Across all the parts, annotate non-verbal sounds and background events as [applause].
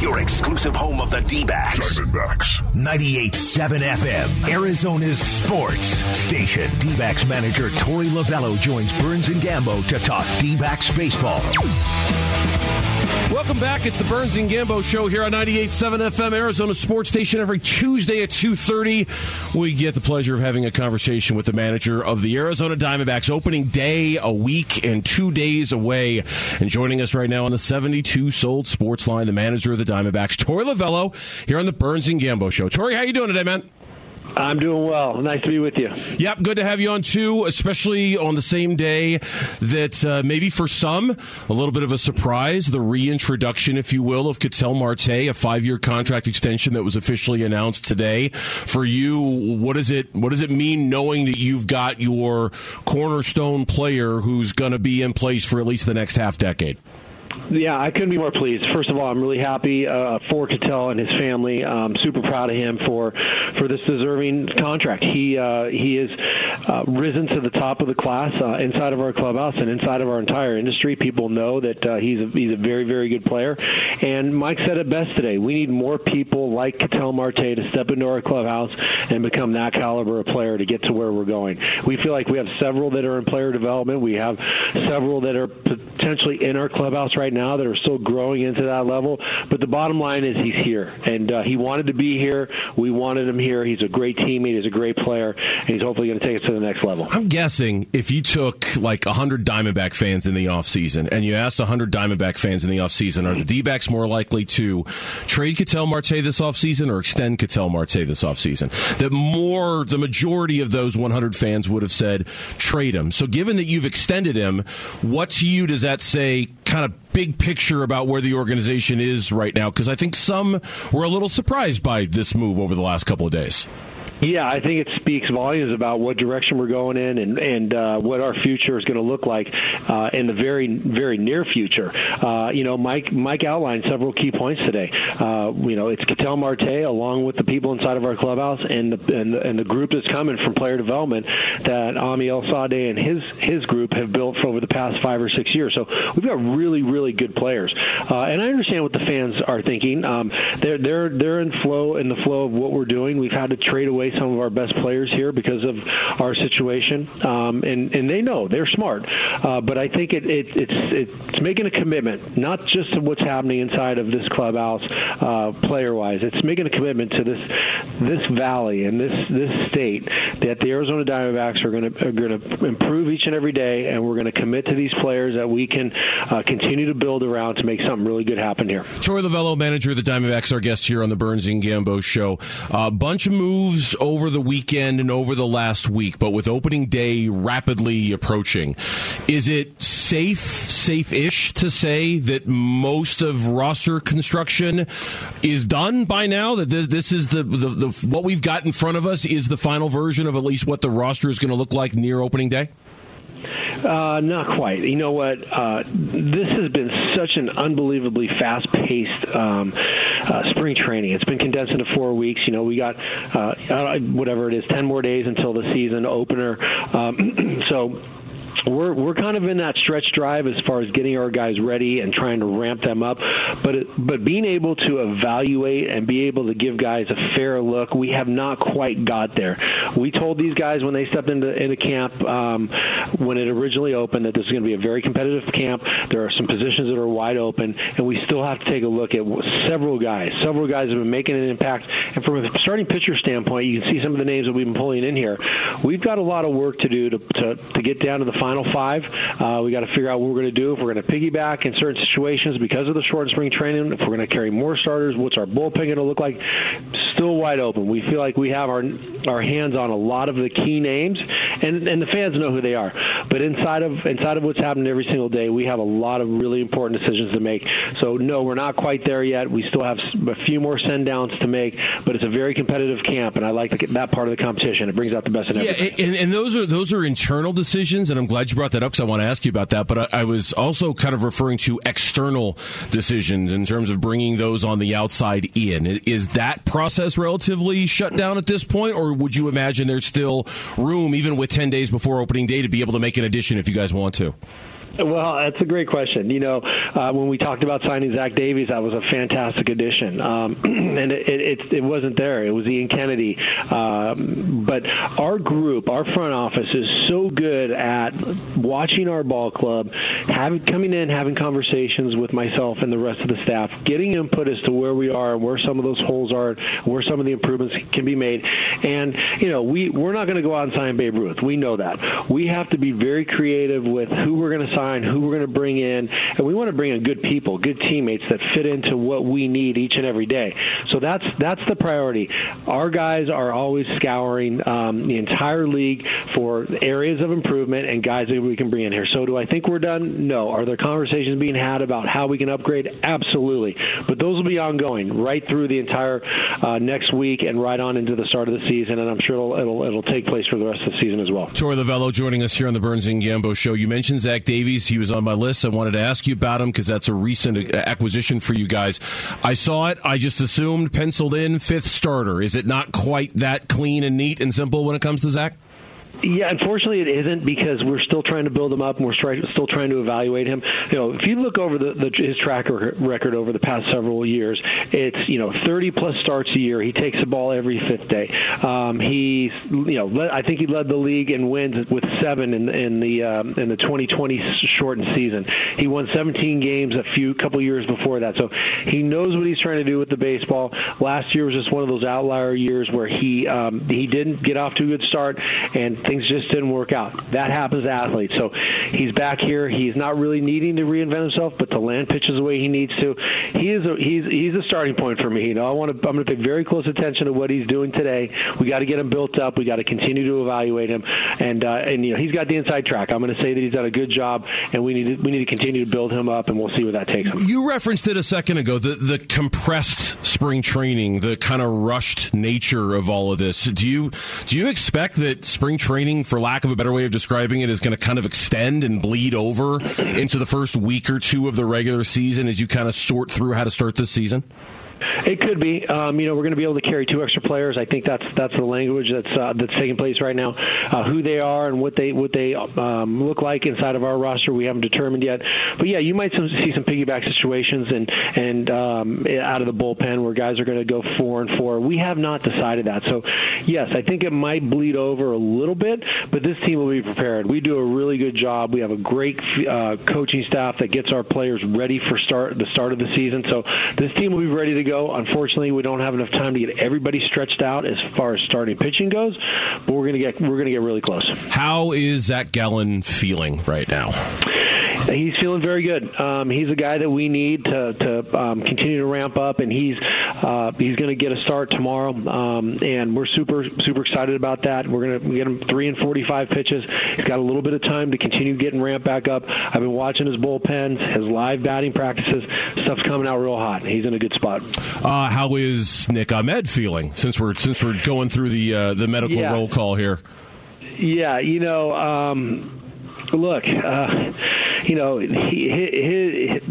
your exclusive home of the D-backs. Diamondbacks. 98.7 FM, Arizona's sports station. D-backs manager Torey Lovullo joins Burns and Gambo to talk D-backs baseball. Welcome back. It's the Burns and Gambo show here on 98.7 FM, Arizona Sports Station. Every Tuesday at 2.30, we get the pleasure of having a conversation with the manager of the Arizona Diamondbacks. Opening day a week and two days away. And joining us right now on the 72 Sold Sports Line, the manager of the Diamondbacks, Torey Lovullo, here on the Burns and Gambo show. Torey, how you doing today, man? I'm doing well. Nice to be with you. Yep, good to have you on too, especially on the same day that uh, maybe for some, a little bit of a surprise, the reintroduction, if you will, of Ketel Marte, a five-year contract extension that was officially announced today. For you, what does it what does it mean knowing that you've got your cornerstone player who's going to be in place for at least the next half decade? Yeah, I couldn't be more pleased. First of all, I'm really happy uh, for Ketel and his family. I'm super proud of him for for this deserving contract. He uh, he has uh, risen to the top of the class uh, inside of our clubhouse and inside of our entire industry. People know that uh, he's a, he's a very very good player. And Mike said it best today. We need more people like Ketel Marte to step into our clubhouse and become that caliber of player to get to where we're going. We feel like we have several that are in player development. We have several that are potentially in our clubhouse right now that are still growing into that level. But the bottom line is he's here, and uh, he wanted to be here. We wanted him here. He's a great teammate. He's a great player, and he's hopefully going to take us to the next level. I'm guessing if you took like 100 Diamondback fans in the offseason and you asked 100 Diamondback fans in the offseason, are the D backs more likely to trade Ketel Marte this offseason or extend Ketel Marte this offseason? That more, the majority of those 100 fans would have said trade him. So given that you've extended him, what to you does that say kind of big picture about where the organization is right now? Because I think some were a little surprised by this move over the last couple of days. Yeah, I think it speaks volumes about what direction we're going in and and uh, what our future is going to look like uh, in the very very near future. Uh, you know, Mike Mike outlined several key points today. Uh, you know, it's Ketel Marte along with the people inside of our clubhouse and the and the, and the group that's coming from player development that Amiel Sawdaye and his his group have built for over the past five or six years. So we've got really really good players, uh, and I understand what the fans are thinking. Um, they're they're they're in flow in the flow of what we're doing. We've had to trade away some of our best players here because of our situation, um, and and they know they're smart. Uh, but I think it, it, it's it's making a commitment, not just to what's happening inside of this clubhouse, uh, player wise. It's making a commitment to this this valley and this this state that the Arizona Diamondbacks are going to are going to improve each and every day, and we're going to commit to these players that we can uh, continue to build around to make something really good happen here. Torey Lovullo, manager of the Diamondbacks, our guest here on the Burns and Gambo show. A uh, bunch of moves over the weekend and over the last week, but with opening day rapidly approaching, is it safe, safe-ish to say that most of roster construction is done by now? That this is the, the, the what we've got in front of us is the final version of at least what the roster is going to look like near opening day. Uh, not quite. You know what? Uh, this has been such an unbelievably fast-paced um, uh, spring training. It's been condensed into four weeks. You know, we got uh, whatever it is, ten more days until the season opener. Um, [clears throat] so we're we're kind of in that stretch drive as far as getting our guys ready and trying to ramp them up, but it, but being able to evaluate and be able to give guys a fair look, we have not quite got there. We told these guys when they stepped into into camp um, when it originally opened that this is going to be a very competitive camp. There are some positions that are wide open, and we still have to take a look at several guys. Several guys have been making an impact, and from a starting pitcher standpoint, you can see some of the names that we've been pulling in here. We've got a lot of work to do to to, to get down to the final final five. Uh, we got to figure out what we're going to do. If we're going to piggyback in certain situations because of the short spring training, if we're going to carry more starters, what's our bullpen going to look like? Still wide open. We feel like we have our our hands on a lot of the key names, and and the fans know who they are. But inside of inside of what's happening every single day, we have a lot of really important decisions to make. So no, we're not quite there yet. We still have a few more send downs to make, but it's a very competitive camp, and I like that part of the competition. It brings out the best in yeah, everybody. And, and those are those are internal decisions, and I'm glad you brought that up because I want to ask you about that. But I, I, was also kind of referring to external decisions in terms of bringing those on the outside in. Is that process relatively shut down at this point, or would you imagine there's still room, even with 10 days before opening day, to be able to make an addition if you guys want to? Well, that's a great question. You know, uh, when we talked about signing Zach Davies, that was a fantastic addition, um, [clears throat] and it, it, it, wasn't there. It was Ian Kennedy. Um, but our group, our front office, is so good at watching our ball club, having coming in, having conversations with myself and the rest of the staff, getting input as to where we are and where some of those holes are, where some of the improvements can be made. And you know, we we're not going to go out and sign Babe Ruth. We know that. We have to be very creative with who we're going to who we're going to bring in, and we want to bring in good people, good teammates that fit into what we need each and every day. So that's that's the priority. Our guys are always scouring um, the entire league for areas of improvement and guys that we can bring in here. So do I think we're done? No. Are there conversations being had about how we can upgrade? Absolutely. But those will be ongoing right through the entire uh, next week and right on into the start of the season, and I'm sure it'll, it'll, it'll take place for the rest of the season as well. Torey Lovullo joining us here on the Burns and Gambo show. You mentioned Zach Davies he was on my list. I wanted to ask you about him because that's a recent acquisition for you guys. I saw it. I just assumed penciled in fifth starter. Is it not quite that clean and neat and simple when it comes to Zach? Yeah, unfortunately, it isn't because we're still trying to build him up and we're still trying to evaluate him. You know, if you look over the, the his track record over the past several years, it's you know 30 plus starts a year. He takes the ball every fifth day. Um, he's you know led, I think he led the league in wins with seven in, in the um, in the 2020 shortened season. He won 17 games a few couple years before that, so he knows what he's trying to do with the baseball. Last year was just one of those outlier years where he um, he didn't get off to a good start and things just didn't work out. That happens to athletes. So he's back here. He's not really needing to reinvent himself, but to land pitches the way he needs to. He is a, he's he's a starting point for me. You know, I want to I'm going to pay very close attention to what he's doing today. We got to get him built up. We got to continue to evaluate him, and uh, and you know he's got the inside track. I'm going to say that he's done a good job, and we need to, we need to continue to build him up, and we'll see where that takes him. You referenced it a second ago. The the compressed spring training, the kind of rushed nature of all of this. Do you do you expect that spring training training, for lack of a better way of describing it, is going to kind of extend and bleed over into the first week or two of the regular season as you kind of sort through how to start this season? It could be. Um, you know, we're going to be able to carry two extra players. I think that's that's the language that's uh, that's taking place right now. Uh, who they are and what they what they um, look like inside of our roster, we haven't determined yet. But yeah, you might see some piggyback situations and and um, out of the bullpen where guys are going to go four and four. We have not decided that. So yes, I think it might bleed over a little bit, but this team will be prepared. We do a really good job. We have a great uh, coaching staff that gets our players ready for start the start of the season. So this team will be ready to go. Unfortunately, we don't have enough time to get everybody stretched out as far as starting pitching goes, but we're to get we're to get really close. How is Zach Gallen feeling right now? He's feeling very good. Um, he's a guy that we need to, to um, continue to ramp up, and he's uh, he's going to get a start tomorrow. Um, and we're super super excited about that. We're going to get him three and forty five pitches. He's got a little bit of time to continue getting ramped back up. I've been watching his bullpen, his live batting practices. Stuff's coming out real hot. He's in a good spot. Uh, how is Nick Ahmed feeling since we're since we're going through the uh, the medical yeah. roll call here? Yeah, you know, um, look. Uh, you know, he, his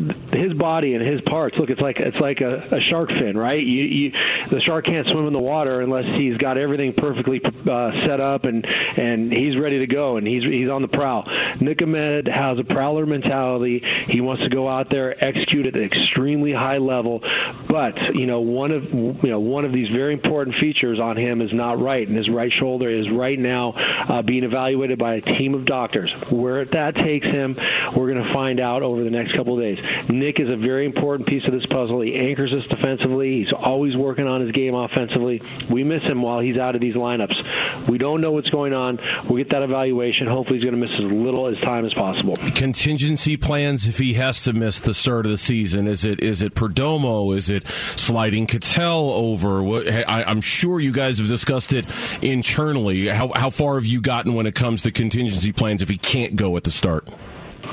body and his parts. Look, it's like it's like a, a shark fin, right? You, you, the shark can't swim in the water unless he's got everything perfectly uh, set up and and he's ready to go and he's he's on the prowl. Nick Ahmed has a prowler mentality. He wants to go out there, execute at an extremely high level, but you know one of you know one of these very important features on him is not right, and his right shoulder is right now uh, being evaluated by a team of doctors. Where that takes him, we're we're going to find out over the next couple of days. Nick is a very important piece of this puzzle. He anchors us defensively. He's always working on his game offensively. We miss him while he's out of these lineups. We don't know what's going on. We'll get that evaluation. Hopefully, he's going to miss as little as time as possible. Contingency plans if he has to miss the start of the season. Is it is it Perdomo? Is it sliding Ketel over? I, I'm sure you guys have discussed it internally. How how far have you gotten when it comes to contingency plans if he can't go at the start?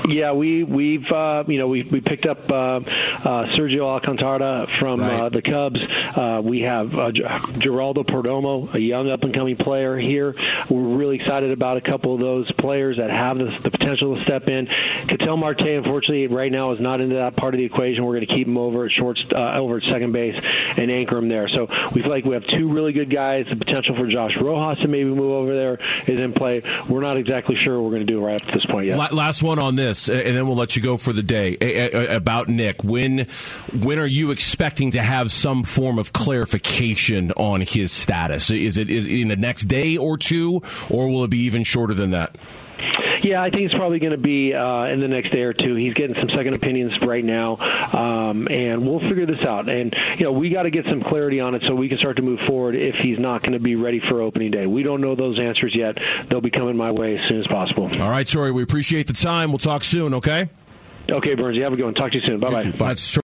Yeah, we we've uh, you know we we picked up uh, uh, Sergio Alcantara from uh, the Cubs. Uh, we have uh, Geraldo Perdomo, a young up and coming player here. We're really excited about a couple of those players that have the, the potential to step in. Ketel Marte, unfortunately, right now is not into that part of the equation. We're going to keep him over at short over at second base and anchor him there. So we feel like we have two really good guys. The potential for Josh Rojas to maybe move over there is in play. We're not exactly sure what we're going to do right up to this point yet. Last one on on this, and then we'll let you go for the day. About Nick, when when are you expecting to have some form of clarification on his status? Is it is in the next day or two, or will it be even shorter than that? Yeah, I think it's probably going to be uh, in the next day or two. He's getting some second opinions right now, um, and we'll figure this out. And you know, we got to get some clarity on it so we can start to move forward. If he's not going to be ready for opening day, we don't know those answers yet. They'll be coming my way as soon as possible. All right, Torey. We appreciate the time. We'll talk soon. Okay. Okay, Burns. You have a good one. Talk to you soon. Bye bye.